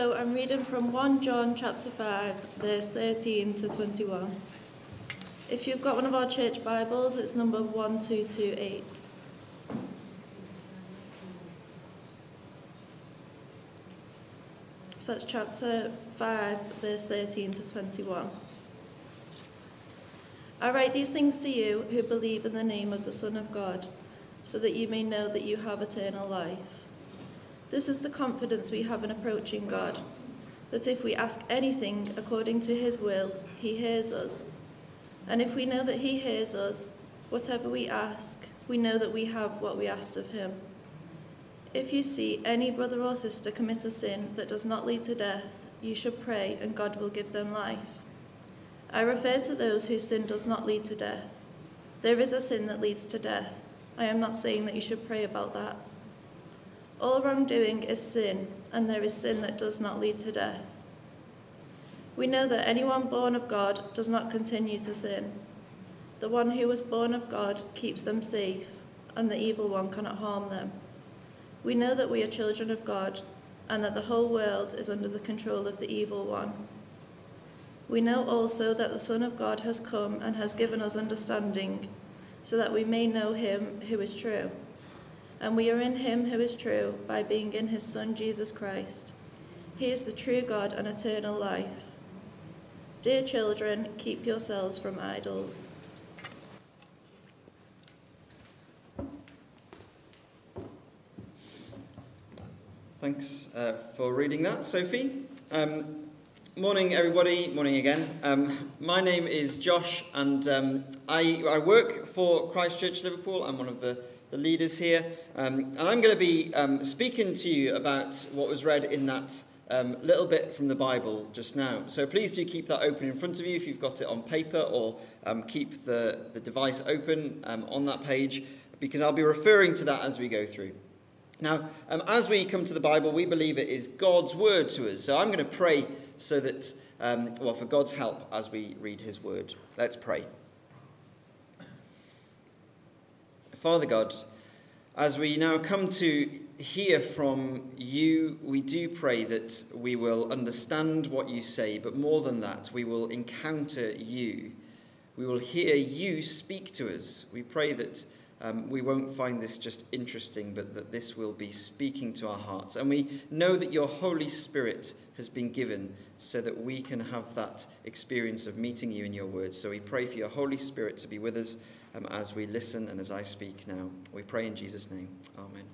So I'm reading from 1 John chapter 5, verse 13 to 21. If you've got one of our church Bibles, it's number 1228. So that's chapter 5, verse 13 to 21. I write these things to you who believe in the name of the Son of God, so that you may know that you have eternal life. This is the confidence we have in approaching God, that if we ask anything according to his will, he hears us. And if we know that he hears us, whatever we ask, we know that we have what we asked of him. If you see any brother or sister commit a sin that does not lead to death, you should pray and God will give them life. I refer to those whose sin does not lead to death. There is a sin that leads to death. I am not saying that you should pray about that. All wrongdoing is sin, and there is sin that does not lead to death. We know that anyone born of God does not continue to sin. The one who was born of God keeps them safe, and the evil one cannot harm them. We know that we are children of God, and that the whole world is under the control of the evil one. We know also that the Son of God has come and has given us understanding, so that we may know him who is true. And we are in him who is true by being in his Son Jesus Christ. He is the true God and eternal life. Dear children, keep yourselves from idols. Thanks uh, for reading that, Sophie. Um, morning, everybody. Morning again. Um, my name is Josh, and um, I, I, work for Christchurch Liverpool. I'm one of the, the leaders here. Um, and I'm going to be um, speaking to you about what was read in that um, little bit from the Bible just now. So please do keep that open in front of you if you've got it on paper, or keep the, the device open on that page, because I'll be referring to that as we go through. Now, um, as we come to the Bible, we believe it is God's word to us. So I'm going to pray so that, um, well, for God's help as we read his word. Let's pray. Father God, as we now come to hear from you, we do pray that we will understand what you say, but more than that, we will encounter you. We will hear you speak to us. We pray that um, we won't find this just interesting, but that this will be speaking to our hearts. And we know that your Holy Spirit has been given so that we can have that experience of meeting you in your words. So we pray for your Holy Spirit to be with us um, as we listen and as I speak now. We pray in Jesus' name. Amen.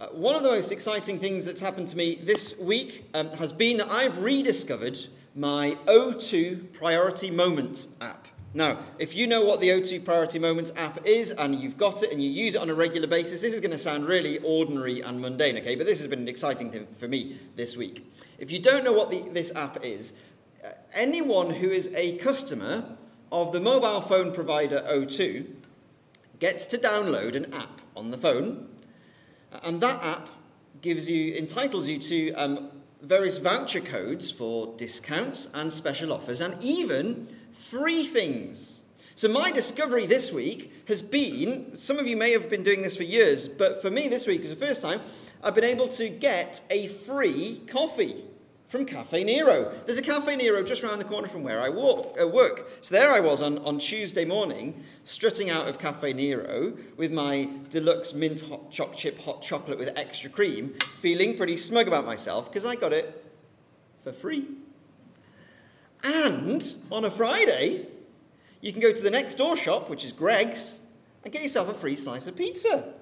Uh, one of the most exciting things that's happened to me this week um, has been that I've rediscovered my O2 Priority Moments app. Now, if you know what the O2 Priority Moments app is and you've got it and you use it on a regular basis, this is going to sound really ordinary and mundane, okay? But this has been an exciting thing for me this week. If you don't know what the, this app is, uh, anyone who is a customer of the mobile phone provider O2 gets to download an app on the phone, and that app gives you, entitles you to um, various voucher codes for discounts and special offers, and even free things. So, my discovery this week has been some of you may have been doing this for years, but for me this week is the first time I've been able to get a free coffee from Caffè Nero. There's a Caffè Nero just around the corner from where I walk, uh, work. So, there I was on, on Tuesday morning, strutting out of Caffè Nero with my deluxe mint hot choc chip hot chocolate with extra cream, feeling pretty smug about myself because I got it for free. And on a Friday, you can go to the next door shop, which is Greggs, and get yourself a free slice of pizza.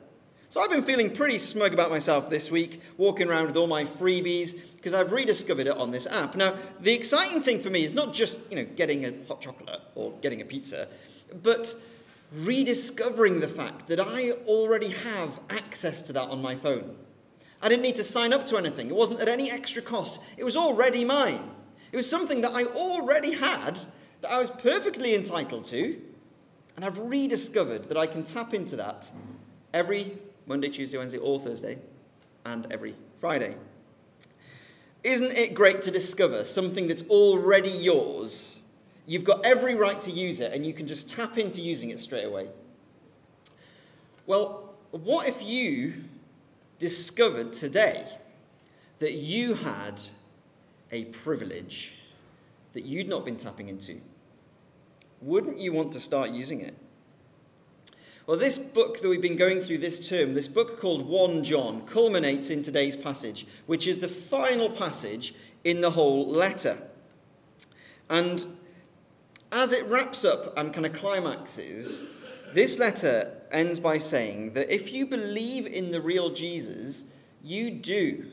So I've been feeling pretty smug about myself this week, walking around with all my freebies, because I've rediscovered it on this app. Now, the exciting thing for me is not just, you know, getting a hot chocolate or getting a pizza, but rediscovering the fact that I already have access to that on my phone. I didn't need to sign up to anything. It wasn't at any extra cost. It was already mine. It was something that I already had, that I was perfectly entitled to, and I've rediscovered that I can tap into that every Monday, Tuesday, Wednesday, or Thursday, and every Friday. Isn't it great to discover something that's already yours? You've got every right to use it, and you can just tap into using it straight away. Well, what if you discovered today that you had a privilege that you'd not been tapping into? Wouldn't you want to start using it? Well, this book that we've been going through this term, this book called 1 John, culminates in today's passage, which is the final passage in the whole letter. And as it wraps up and kind of climaxes, this letter ends by saying that if you believe in the real Jesus, you do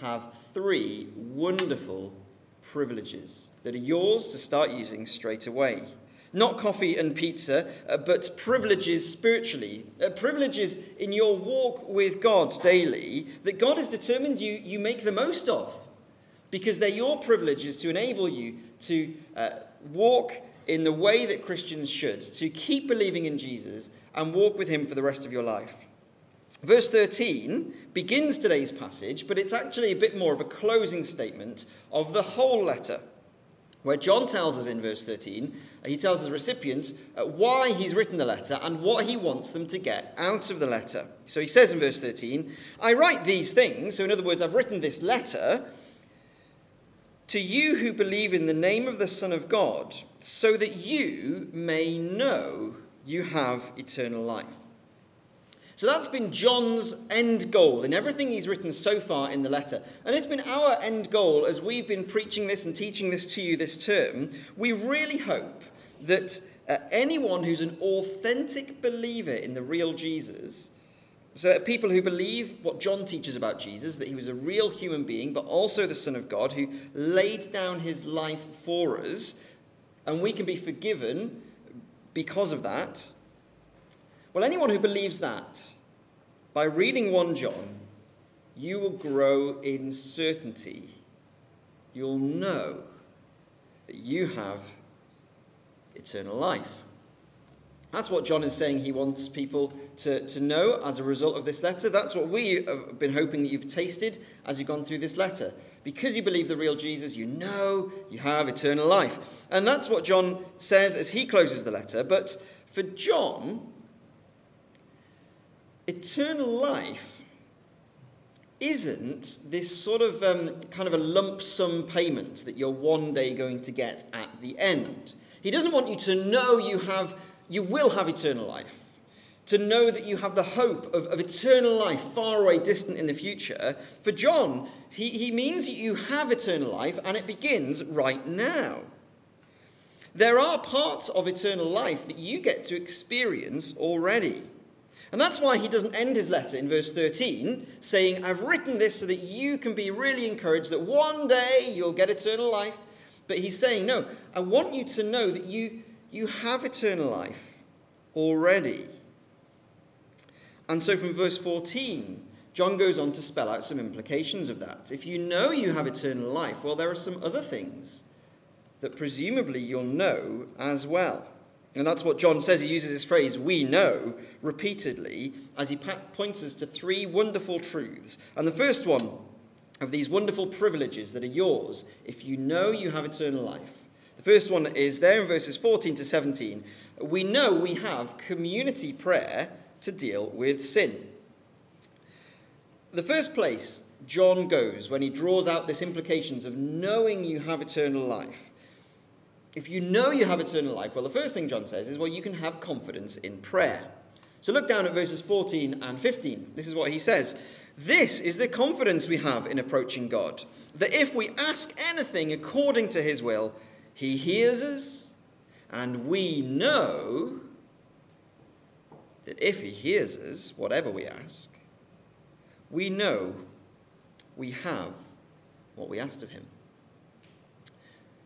have three wonderful privileges that are yours to start using straight away. Not coffee and pizza, uh, but privileges spiritually, uh, privileges in your walk with God daily that God has determined you, you make the most of because they're your privileges to enable you to uh, walk in the way that Christians should, to keep believing in Jesus and walk with Him for the rest of your life. Verse 13 begins today's passage, but it's actually a bit more of a closing statement of the whole letter. Where John tells us in verse 13, he tells his recipients uh, why he's written the letter and what he wants them to get out of the letter. So he says in verse 13, I write these things, so in other words, I've written this letter to you who believe in the name of the Son of God, so that you may know you have eternal life. So that's been John's end goal in everything he's written so far in the letter. And it's been our end goal as we've been preaching this and teaching this to you this term. We really hope that uh, anyone who's an authentic believer in the real Jesus, so people who believe what John teaches about Jesus, that he was a real human being, but also the Son of God, who laid down his life for us, and we can be forgiven because of that well, anyone who believes that, by reading 1 John, you will grow in certainty. You'll know that you have eternal life. That's what John is saying he wants people to, to know as a result of this letter. That's what we have been hoping that you've tasted as you've gone through this letter. Because you believe the real Jesus, you know you have eternal life. And that's what John says as he closes the letter. But for John, eternal life isn't this sort of um, kind of a lump sum payment that you're one day going to get at the end. He doesn't want you to know you have, you will have eternal life, to know that you have the hope of, of eternal life far away, distant in the future. For John, he, he means that you have eternal life and it begins right now. There are parts of eternal life that you get to experience already. And that's why he doesn't end his letter in verse 13 saying, I've written this so that you can be really encouraged that one day you'll get eternal life. But he's saying, No, I want you to know that you, you have eternal life already. And so from verse 14, John goes on to spell out some implications of that. If you know you have eternal life, well, there are some other things that presumably you'll know as well. And that's what John says. He uses this phrase, we know, repeatedly, as he points us to three wonderful truths. And the first one of these wonderful privileges that are yours if you know you have eternal life. The first one is there in verses 14 to 17. We know we have community prayer to deal with sin. The first place John goes when he draws out this implications of knowing you have eternal life if you know you have eternal life, well, the first thing John says is, well, you can have confidence in prayer. So look down at verses 14 and 15. This is what he says. This is the confidence we have in approaching God, that if we ask anything according to his will, he hears us, and we know that if he hears us, whatever we ask, we know we have what we asked of him.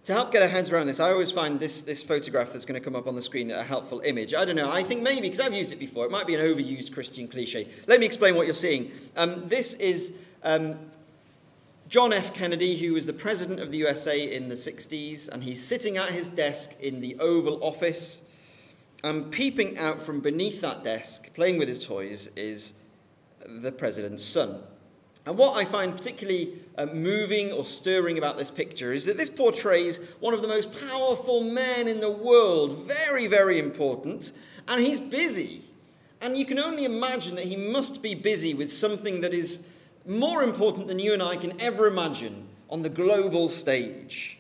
To help get our heads around this, I always find this, this photograph that's going to come up on the screen a helpful image. I don't know, I think maybe, because I've used it before, it might be an overused Christian cliche. Let me explain what you're seeing. Um, this is um, John F. Kennedy, who was the president of the USA in the 60s, and he's sitting at his desk in the Oval Office. And peeping out from beneath that desk, playing with his toys, is the president's son. And what I find particularly uh, moving or stirring about this picture is that this portrays one of the most powerful men in the world, very, very important, and he's busy. And you can only imagine that he must be busy with something that is more important than you and I can ever imagine on the global stage.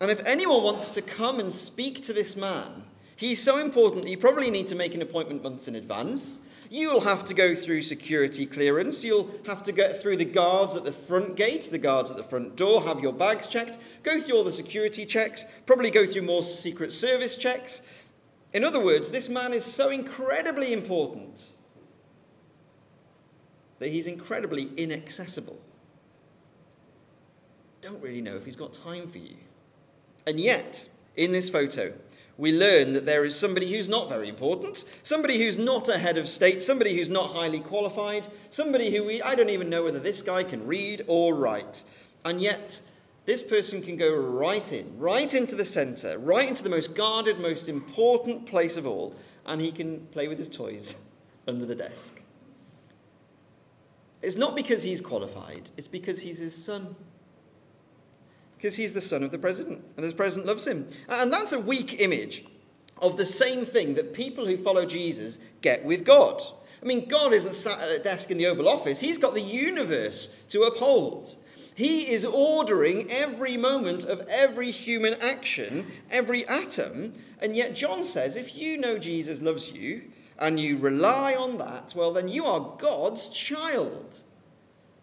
And if anyone wants to come and speak to this man, he's so important that you probably need to make an appointment months in advance. You'll have to go through security clearance. You'll have to get through the guards at the front gate, the guards at the front door, have your bags checked, go through all the security checks, probably go through more Secret Service checks. In other words, this man is so incredibly important that he's incredibly inaccessible. Don't really know if he's got time for you. And yet, in this photo, we learn that there is somebody who's not very important, somebody who's not a head of state, somebody who's not highly qualified, somebody who we, I don't even know whether this guy can read or write. And yet, this person can go right in, right into the center, right into the most guarded, most important place of all, and he can play with his toys under the desk. It's not because he's qualified, it's because he's his son because he's the son of the president, and the president loves him. And that's a weak image of the same thing that people who follow Jesus get with God. I mean, God isn't sat at a desk in the Oval Office, He's got the universe to uphold. He is ordering every moment of every human action, every atom. And yet, John says if you know Jesus loves you and you rely on that, well, then you are God's child.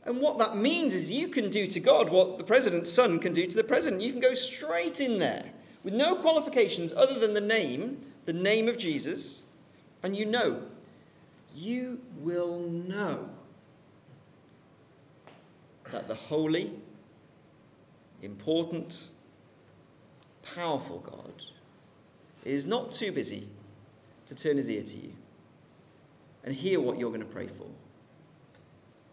And what that means is you can do to God what the president's son can do to the president. You can go straight in there with no qualifications other than the name, the name of Jesus, and you know, you will know that the holy, important, powerful God is not too busy to turn his ear to you and hear what you're going to pray for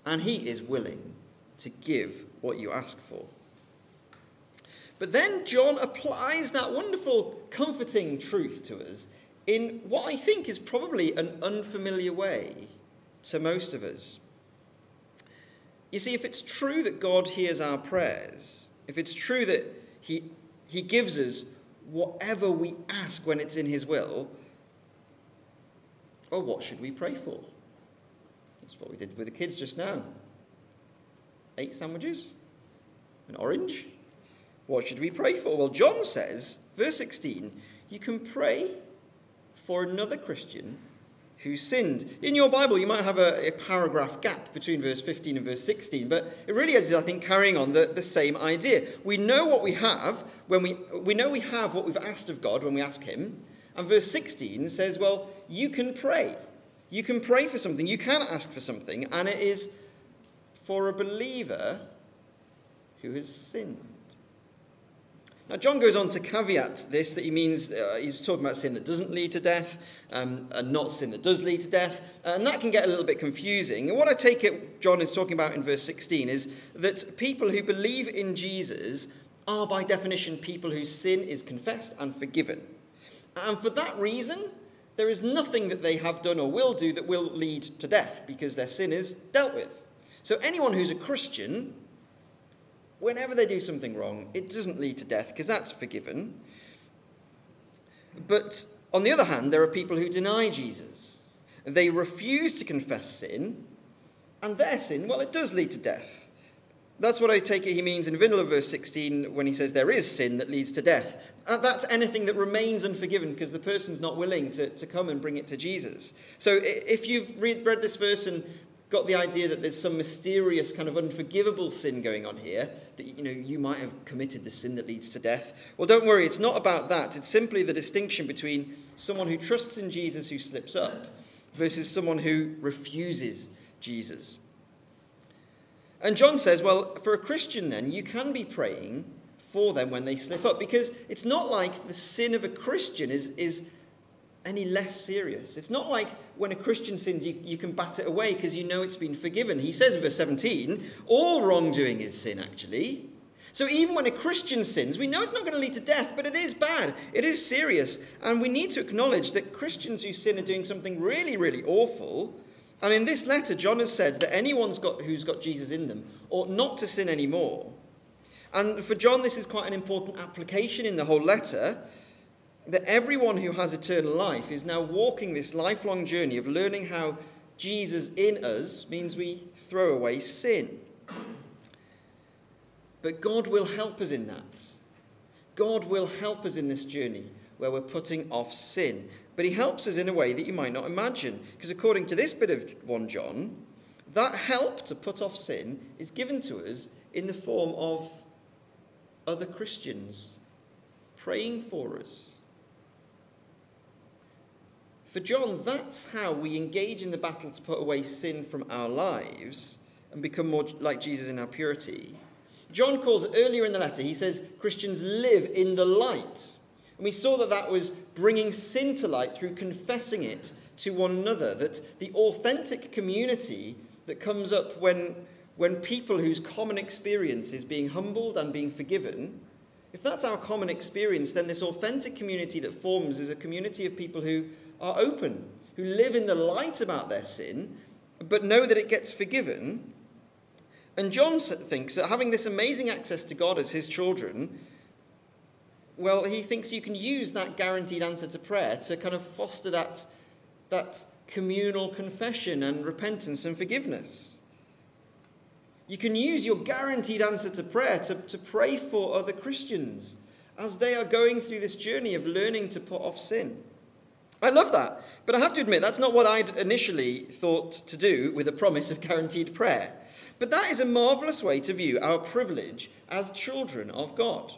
and he is willing to give what you ask for. But then John applies that wonderful, comforting truth to us in what I think is probably an unfamiliar way to most of us. You see, if it's true that God hears our prayers, if it's true that He, he gives us whatever we ask when it's in His will, well, what should we pray for? That's what we did with the kids just now. Eight sandwiches, an orange. What should we pray for? Well, John says, verse 16, you can pray for another Christian who sinned. In your Bible, you might have a, a, paragraph gap between verse 15 and verse 16, but it really is, I think, carrying on the, the same idea. We know what we have when we, we know we have what we've asked of God when we ask Him. And verse 16 says, well, you can pray. You can pray for something, you can ask for something, and it is for a believer who has sinned. Now, John goes on to caveat this that he means uh, he's talking about sin that doesn't lead to death um, and not sin that does lead to death. And that can get a little bit confusing. And what I take it John is talking about in verse 16 is that people who believe in Jesus are, by definition, people whose sin is confessed and forgiven. And for that reason, there is nothing that they have done or will do that will lead to death because their sin is dealt with. So, anyone who's a Christian, whenever they do something wrong, it doesn't lead to death because that's forgiven. But on the other hand, there are people who deny Jesus. They refuse to confess sin, and their sin, well, it does lead to death. That's what I take it he means in the middle of verse 16 when he says there is sin that leads to death. Uh, that's anything that remains unforgiven because the person's not willing to, to come and bring it to Jesus. So if you've read, read this verse and got the idea that there's some mysterious kind of unforgivable sin going on here, that you know you might have committed the sin that leads to death. Well, don't worry, it's not about that. It's simply the distinction between someone who trusts in Jesus who slips up versus someone who refuses Jesus. And John says, well, for a Christian, then, you can be praying for them when they slip up because it's not like the sin of a Christian is, is any less serious. It's not like when a Christian sins, you, you can bat it away because you know it's been forgiven. He says in verse 17, all wrongdoing is sin, actually. So even when a Christian sins, we know it's not going to lead to death, but it is bad. It is serious. And we need to acknowledge that Christians who sin are doing something really, really awful. And in this letter, John has said that anyone who's got Jesus in them ought not to sin anymore. And for John, this is quite an important application in the whole letter that everyone who has eternal life is now walking this lifelong journey of learning how Jesus in us means we throw away sin. But God will help us in that. God will help us in this journey where we're putting off sin. But he helps us in a way that you might not imagine. Because according to this bit of 1 John, that help to put off sin is given to us in the form of other Christians praying for us. For John, that's how we engage in the battle to put away sin from our lives and become more like Jesus in our purity. John calls it earlier in the letter, he says Christians live in the light. And we saw that that was bringing sin to light through confessing it to one another, that the authentic community that comes up when, when people whose common experience is being humbled and being forgiven, if that's our common experience, then this authentic community that forms is a community of people who are open, who live in the light about their sin, but know that it gets forgiven. And John thinks that having this amazing access to God as his children well, he thinks you can use that guaranteed answer to prayer to kind of foster that, that communal confession and repentance and forgiveness. You can use your guaranteed answer to prayer to, to pray for other Christians as they are going through this journey of learning to put off sin. I love that, but I have to admit that's not what I'd initially thought to do with a promise of guaranteed prayer. But that is a marvellous way to view our privilege as children of God.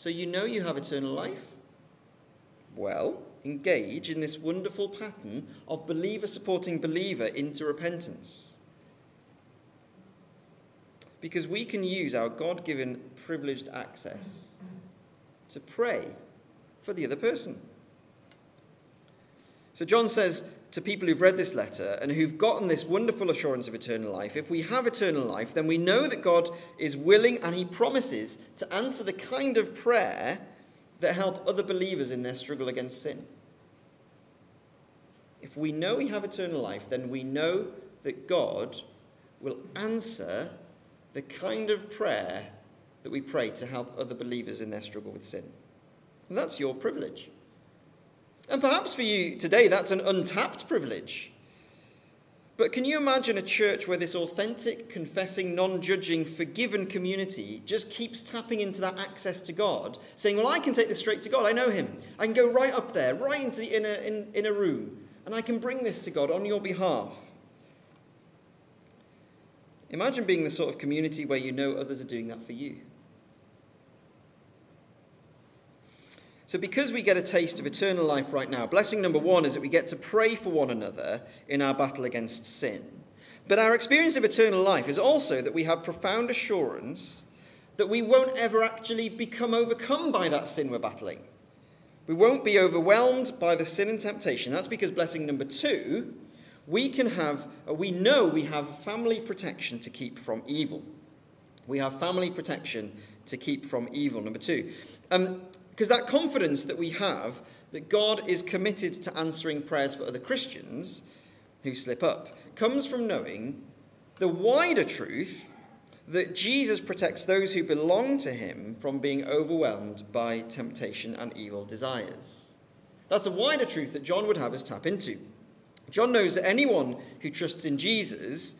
So you know you have eternal life? Well, engage in this wonderful pattern of believer supporting believer into repentance. Because we can use our God given privileged access to pray for the other person. So John says, to people who've read this letter and who've gotten this wonderful assurance of eternal life, if we have eternal life, then we know that God is willing and He promises to answer the kind of prayer that help other believers in their struggle against sin. If we know we have eternal life, then we know that God will answer the kind of prayer that we pray to help other believers in their struggle with sin. And that's your privilege. And perhaps for you today, that's an untapped privilege. But can you imagine a church where this authentic, confessing, non judging, forgiven community just keeps tapping into that access to God, saying, Well, I can take this straight to God. I know Him. I can go right up there, right into the inner, in, inner room, and I can bring this to God on your behalf. Imagine being the sort of community where you know others are doing that for you. So, because we get a taste of eternal life right now, blessing number one is that we get to pray for one another in our battle against sin. But our experience of eternal life is also that we have profound assurance that we won't ever actually become overcome by that sin we're battling. We won't be overwhelmed by the sin and temptation. That's because blessing number two, we can have, uh, we know we have family protection to keep from evil. We have family protection to keep from evil. Number two. Um, because that confidence that we have that God is committed to answering prayers for other Christians who slip up comes from knowing the wider truth that Jesus protects those who belong to him from being overwhelmed by temptation and evil desires. That's a wider truth that John would have us tap into. John knows that anyone who trusts in Jesus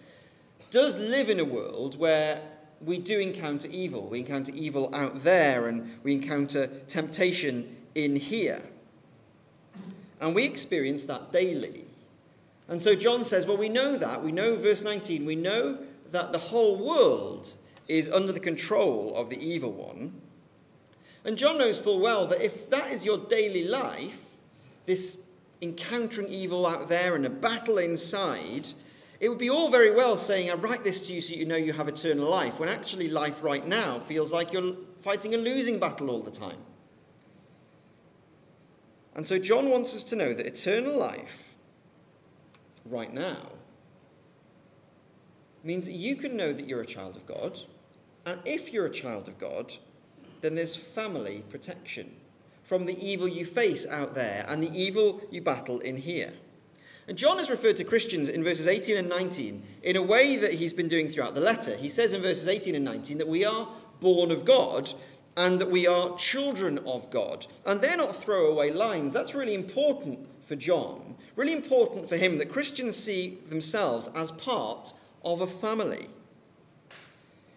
does live in a world where we do encounter evil. We encounter evil out there and we encounter temptation in here. And we experience that daily. And so John says, well, we know that. We know, verse 19, we know that the whole world is under the control of the evil one. And John knows full well that if that is your daily life, this encountering evil out there and a battle inside, it would be all very well saying, I write this to you so you know you have eternal life, when actually life right now feels like you're fighting a losing battle all the time. And so John wants us to know that eternal life, right now, means that you can know that you're a child of God. And if you're a child of God, then there's family protection from the evil you face out there and the evil you battle in here. And John has referred to Christians in verses 18 and 19 in a way that he's been doing throughout the letter. He says in verses 18 and 19 that we are born of God and that we are children of God. And they're not throwaway lines. That's really important for John, really important for him that Christians see themselves as part of a family.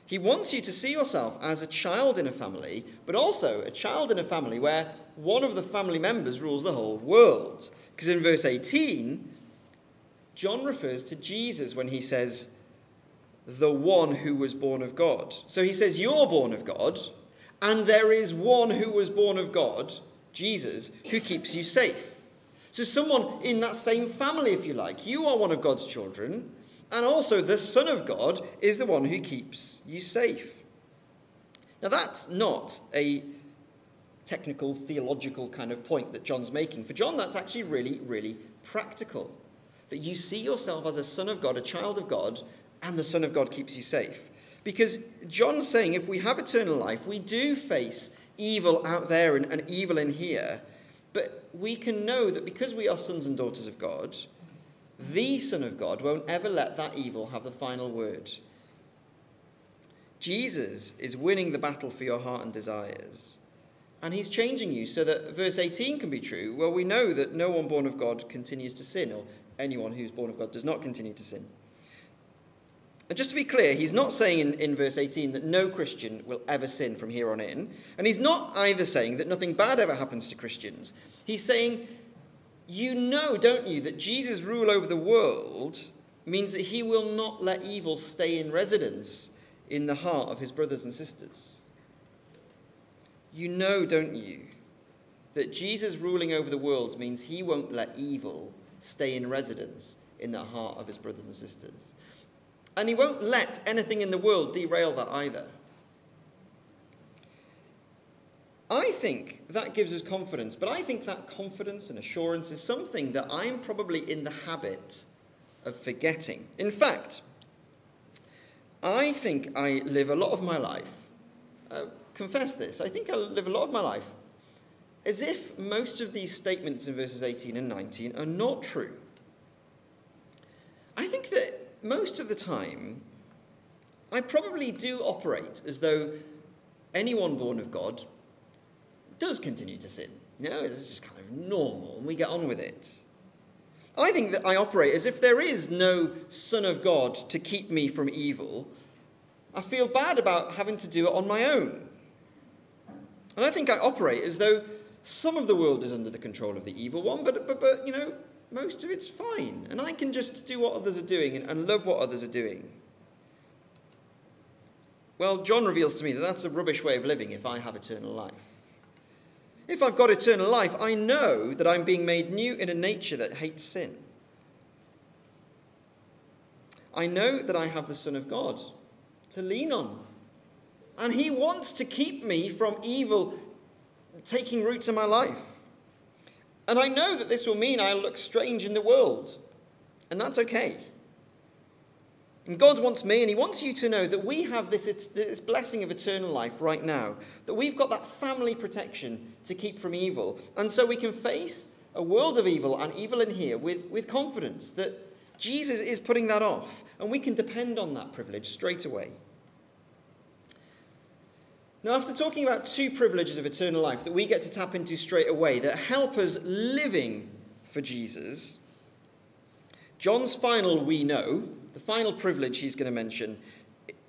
He wants you to see yourself as a child in a family, but also a child in a family where one of the family members rules the whole world. Because in verse 18, John refers to Jesus when he says, the one who was born of God. So he says, You're born of God, and there is one who was born of God, Jesus, who keeps you safe. So, someone in that same family, if you like, you are one of God's children, and also the Son of God is the one who keeps you safe. Now, that's not a technical, theological kind of point that John's making. For John, that's actually really, really practical. That you see yourself as a son of God, a child of God, and the Son of God keeps you safe. Because John's saying if we have eternal life, we do face evil out there and, and evil in here, but we can know that because we are sons and daughters of God, the Son of God won't ever let that evil have the final word. Jesus is winning the battle for your heart and desires. And he's changing you so that verse 18 can be true. Well, we know that no one born of God continues to sin, or anyone who's born of God does not continue to sin. And just to be clear, he's not saying in, in verse 18 that no Christian will ever sin from here on in. And he's not either saying that nothing bad ever happens to Christians. He's saying, you know, don't you, that Jesus' rule over the world means that he will not let evil stay in residence in the heart of his brothers and sisters. You know, don't you, that Jesus ruling over the world means he won't let evil stay in residence in the heart of his brothers and sisters. And he won't let anything in the world derail that either. I think that gives us confidence, but I think that confidence and assurance is something that I'm probably in the habit of forgetting. In fact, I think I live a lot of my life, uh, confess this, I think I live a lot of my life as if most of these statements in verses 18 and 19 are not true. I think that most of the time, I probably do operate as though anyone born of God does continue to sin. You know, it's just kind of normal and we get on with it. I think that I operate as if there is no Son of God to keep me from evil. I feel bad about having to do it on my own. And I think I operate as though some of the world is under the control of the evil one, but, but, but you know, most of it's fine. And I can just do what others are doing and, and love what others are doing. Well, John reveals to me that that's a rubbish way of living if I have eternal life. If I've got eternal life, I know that I'm being made new in a nature that hates sin. I know that I have the Son of God to lean on. And He wants to keep me from evil taking roots in my life. And I know that this will mean I'll look strange in the world. And that's okay. And God wants me, and He wants you to know that we have this, this blessing of eternal life right now, that we've got that family protection to keep from evil. And so we can face a world of evil and evil in here with, with confidence that Jesus is putting that off, and we can depend on that privilege straight away. Now, after talking about two privileges of eternal life that we get to tap into straight away that help us living for Jesus, John's final we know, the final privilege he's going to mention,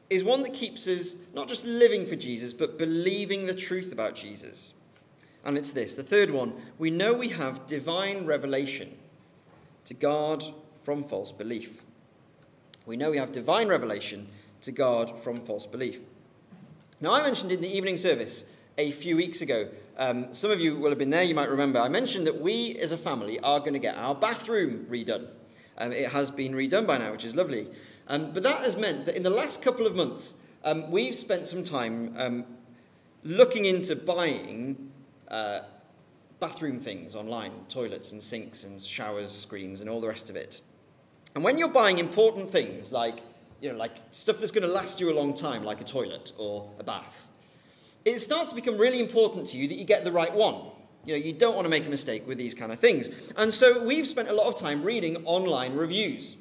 is one that keeps us not just living for Jesus, but believing the truth about Jesus. And it's this the third one we know we have divine revelation to guard from false belief. We know we have divine revelation to guard from false belief. Now, I mentioned in the evening service a few weeks ago, um, some of you will have been there, you might remember, I mentioned that we as a family are going to get our bathroom redone. Um, it has been redone by now, which is lovely. Um, but that has meant that in the last couple of months, um, we've spent some time um, looking into buying uh, bathroom things online toilets and sinks and showers, screens, and all the rest of it. And when you're buying important things like you know, like stuff that's going to last you a long time, like a toilet or a bath, it starts to become really important to you that you get the right one. You know, you don't want to make a mistake with these kind of things. And so we've spent a lot of time reading online reviews.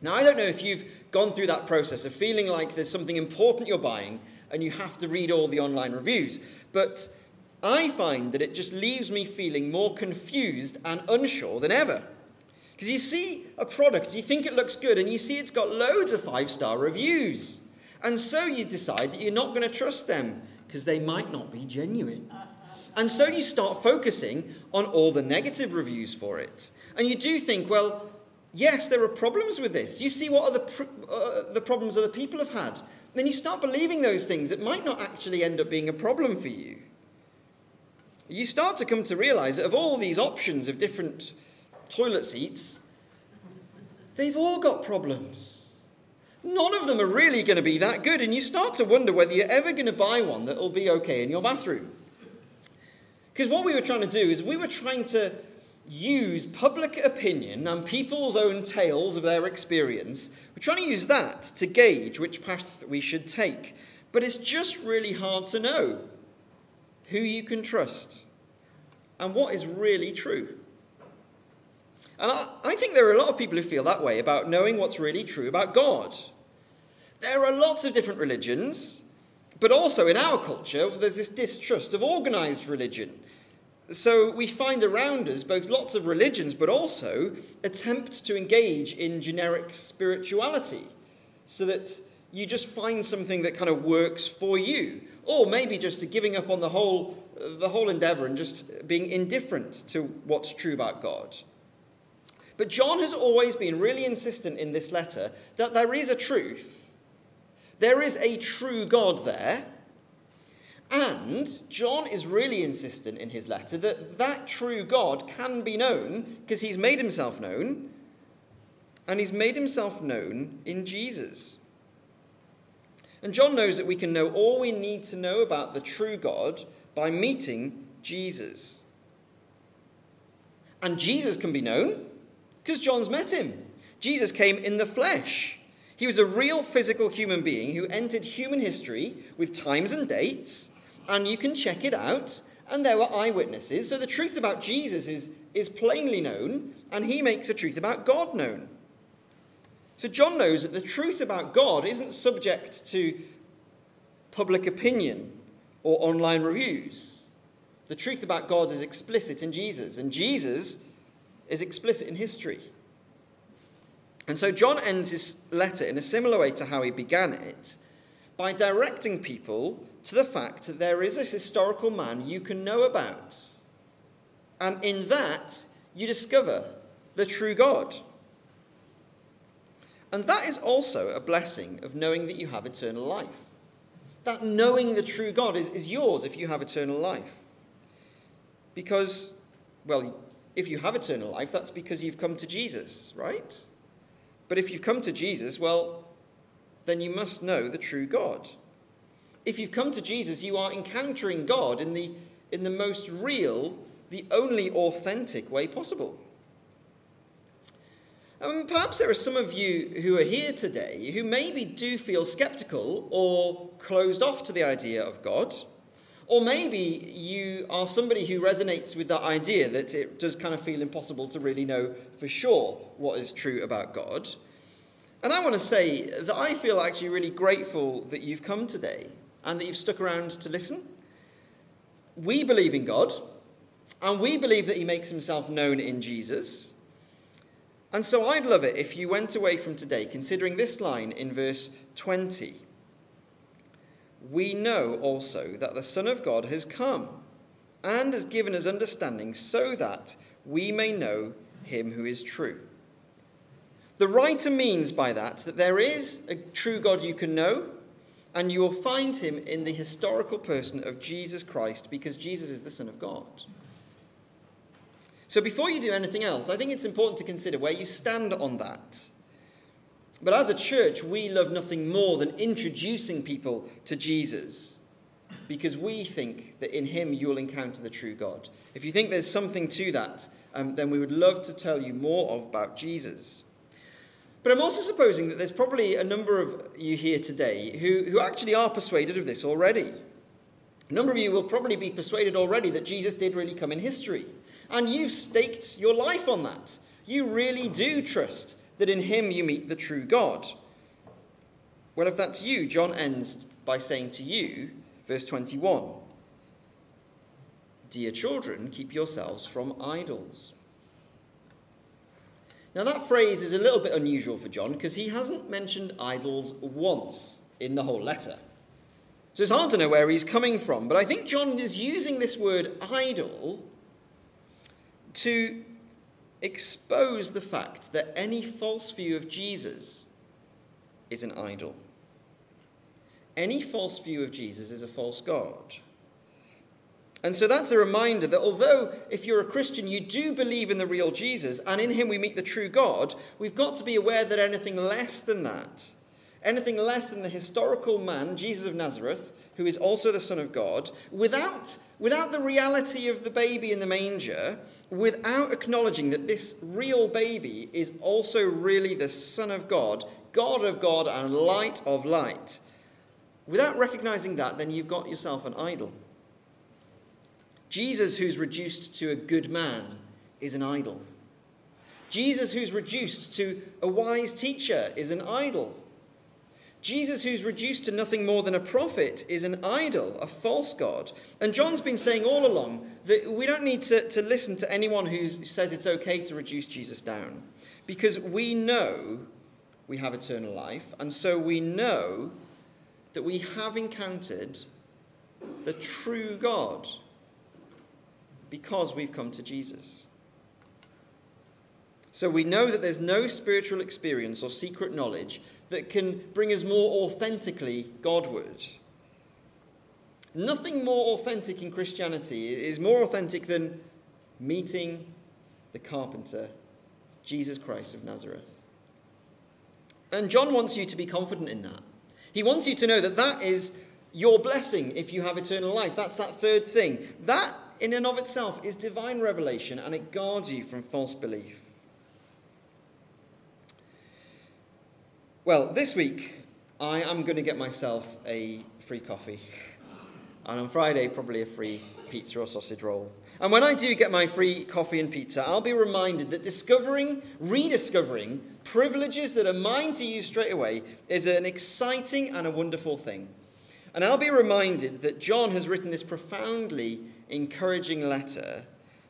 Now, I don't know if you've gone through that process of feeling like there's something important you're buying and you have to read all the online reviews. But I find that it just leaves me feeling more confused and unsure than ever. Because you see a product, you think it looks good, and you see it's got loads of five star reviews. And so you decide that you're not going to trust them because they might not be genuine. And so you start focusing on all the negative reviews for it. And you do think, well, yes, there are problems with this. You see what other pr- uh, the problems other people have had. Then you start believing those things. It might not actually end up being a problem for you. You start to come to realize that of all these options of different toilet seats, they've all got problems. None of them are really going to be that good, and you start to wonder whether you're ever going to buy one that will be okay in your bathroom. Because what we were trying to do is we were trying to use public opinion and people's own tales of their experience. We're trying to use that to gauge which path we should take. But it's just really hard to know who you can trust and what is really true. And I, I, think there are a lot of people who feel that way about knowing what's really true about God. There are lots of different religions, but also in our culture, there's this distrust of organized religion. So we find around us both lots of religions, but also attempts to engage in generic spirituality so that you just find something that kind of works for you. Or maybe just giving up on the whole, the whole endeavor and just being indifferent to what's true about God. But John has always been really insistent in this letter that there is a truth. There is a true God there. And John is really insistent in his letter that that true God can be known because he's made himself known. And he's made himself known in Jesus. And John knows that we can know all we need to know about the true God by meeting Jesus. And Jesus can be known because John's met him. Jesus came in the flesh. He was a real physical human being who entered human history with times and dates, and you can check it out. And there were eyewitnesses. So the truth about Jesus is, is plainly known, and he makes the truth about God known. So John knows that the truth about God isn't subject to public opinion or online reviews. The truth about God is explicit in Jesus, and Jesus is explicit in history. And so John ends his letter in a similar way to how he began it by directing people to the fact that there is a historical man you can know about. And in that, you discover the true God. And that is also a blessing of knowing that you have eternal life. That knowing the true God is, is yours if you have eternal life. Because, well, if you have eternal life, that's because you've come to Jesus, right? But if you've come to Jesus, well, then you must know the true God. If you've come to Jesus, you are encountering God in the, in the most real, the only authentic way possible. Um, perhaps there are some of you who are here today who maybe do feel skeptical or closed off to the idea of God. Or maybe you are somebody who resonates with that idea that it does kind of feel impossible to really know for sure what is true about God. And I want to say that I feel actually really grateful that you've come today and that you've stuck around to listen. We believe in God, and we believe that He makes Himself known in Jesus. And so I'd love it if you went away from today considering this line in verse 20. We know also that the Son of God has come and has given us understanding so that we may know him who is true. The writer means by that that there is a true God you can know, and you will find him in the historical person of Jesus Christ because Jesus is the Son of God. So before you do anything else, I think it's important to consider where you stand on that. But as a church, we love nothing more than introducing people to Jesus because we think that in him you will encounter the true God. If you think there's something to that, um, then we would love to tell you more of, about Jesus. But I'm also supposing that there's probably a number of you here today who, who actually are persuaded of this already. A number of you will probably be persuaded already that Jesus did really come in history. And you've staked your life on that. You really do trust that in him you meet the true God. Well, if that's you, John ends by saying to you, verse 21 Dear children, keep yourselves from idols. Now, that phrase is a little bit unusual for John because he hasn't mentioned idols once in the whole letter. So it's hard to know where he's coming from, but I think John is using this word idol to expose the fact that any false view of Jesus is an idol. Any false view of Jesus is a false God. And so that's a reminder that although, if you're a Christian, you do believe in the real Jesus and in him we meet the true God, we've got to be aware that anything less than that, anything less than the historical man, Jesus of Nazareth, who is also the Son of God, without, without the reality of the baby in the manger, without acknowledging that this real baby is also really the Son of God, God of God and light of light, without recognizing that, then you've got yourself an idol. Jesus, who's reduced to a good man, is an idol. Jesus, who's reduced to a wise teacher, is an idol. Jesus, who's reduced to nothing more than a prophet, is an idol, a false God. And John's been saying all along that we don't need to, to listen to anyone who says it's okay to reduce Jesus down, because we know we have eternal life, and so we know that we have encountered the true God because we've come to Jesus. So we know that there's no spiritual experience or secret knowledge that can bring us more authentically Godward. Nothing more authentic in Christianity is more authentic than meeting the carpenter, Jesus Christ of Nazareth. And John wants you to be confident in that. He wants you to know that that is your blessing if you have eternal life. That's that third thing. That in and of itself is divine revelation and it guards you from false belief. Well, this week I am going to get myself a free coffee. And on Friday, probably a free pizza or sausage roll. And when I do get my free coffee and pizza, I'll be reminded that discovering, rediscovering privileges that are mine to use straight away is an exciting and a wonderful thing. And I'll be reminded that John has written this profoundly encouraging letter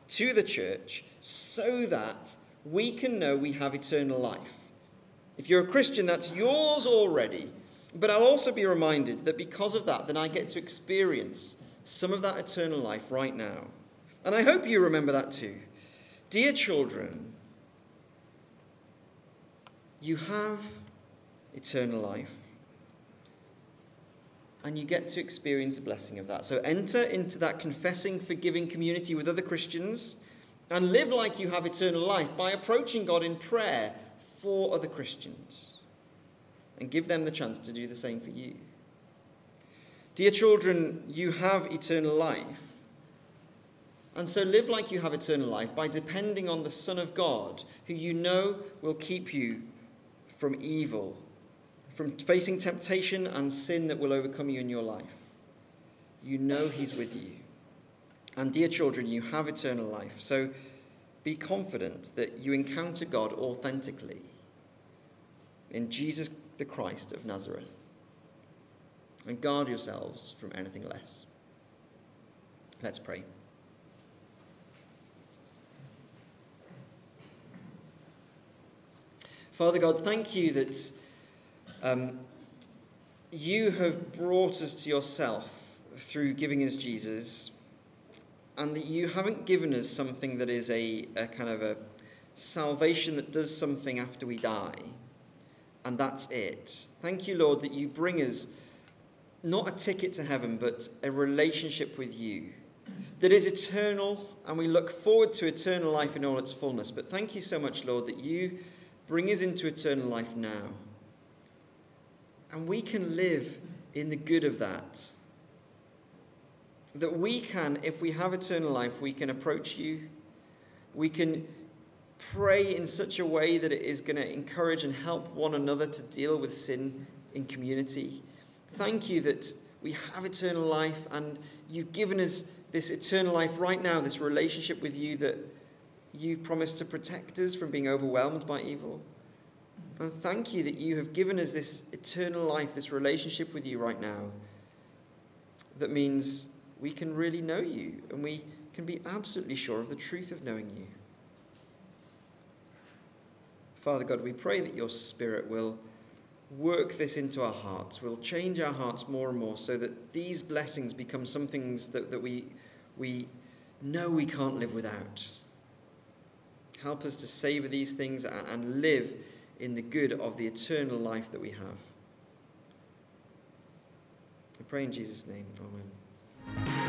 to the church so that we can know we have eternal life. If you're a Christian, that's yours already. But I'll also be reminded that because of that, then I get to experience some of that eternal life right now. And I hope you remember that too. Dear children, you have eternal life and you get to experience the blessing of that. So enter into that confessing, forgiving community with other Christians and live like you have eternal life by approaching God in prayer for other Christians and give them the chance to do the same for you. Dear children, you have eternal life. And so live like you have eternal life by depending on the Son of God, who you know will keep you from evil from facing temptation and sin that will overcome you in your life. You know He's with you. And, dear children, you have eternal life. So be confident that you encounter God authentically in Jesus the Christ of Nazareth. And guard yourselves from anything less. Let's pray. Father God, thank you that um, you have brought us to yourself through giving us Jesus, and that you haven't given us something that is a, a kind of a salvation that does something after we die, and that's it. Thank you, Lord, that you bring us not a ticket to heaven, but a relationship with you that is eternal, and we look forward to eternal life in all its fullness. But thank you so much, Lord, that you bring us into eternal life now. And we can live in the good of that. That we can, if we have eternal life, we can approach you. We can pray in such a way that it is going to encourage and help one another to deal with sin in community. Thank you that we have eternal life and you've given us this eternal life right now, this relationship with you that you promised to protect us from being overwhelmed by evil. And thank you that you have given us this eternal life, this relationship with you right now. That means we can really know you and we can be absolutely sure of the truth of knowing you. Father God, we pray that your Spirit will work this into our hearts, will change our hearts more and more so that these blessings become some things that, that we, we know we can't live without. Help us to savour these things and, and live in the good of the eternal life that we have. I pray in Jesus' name. Amen.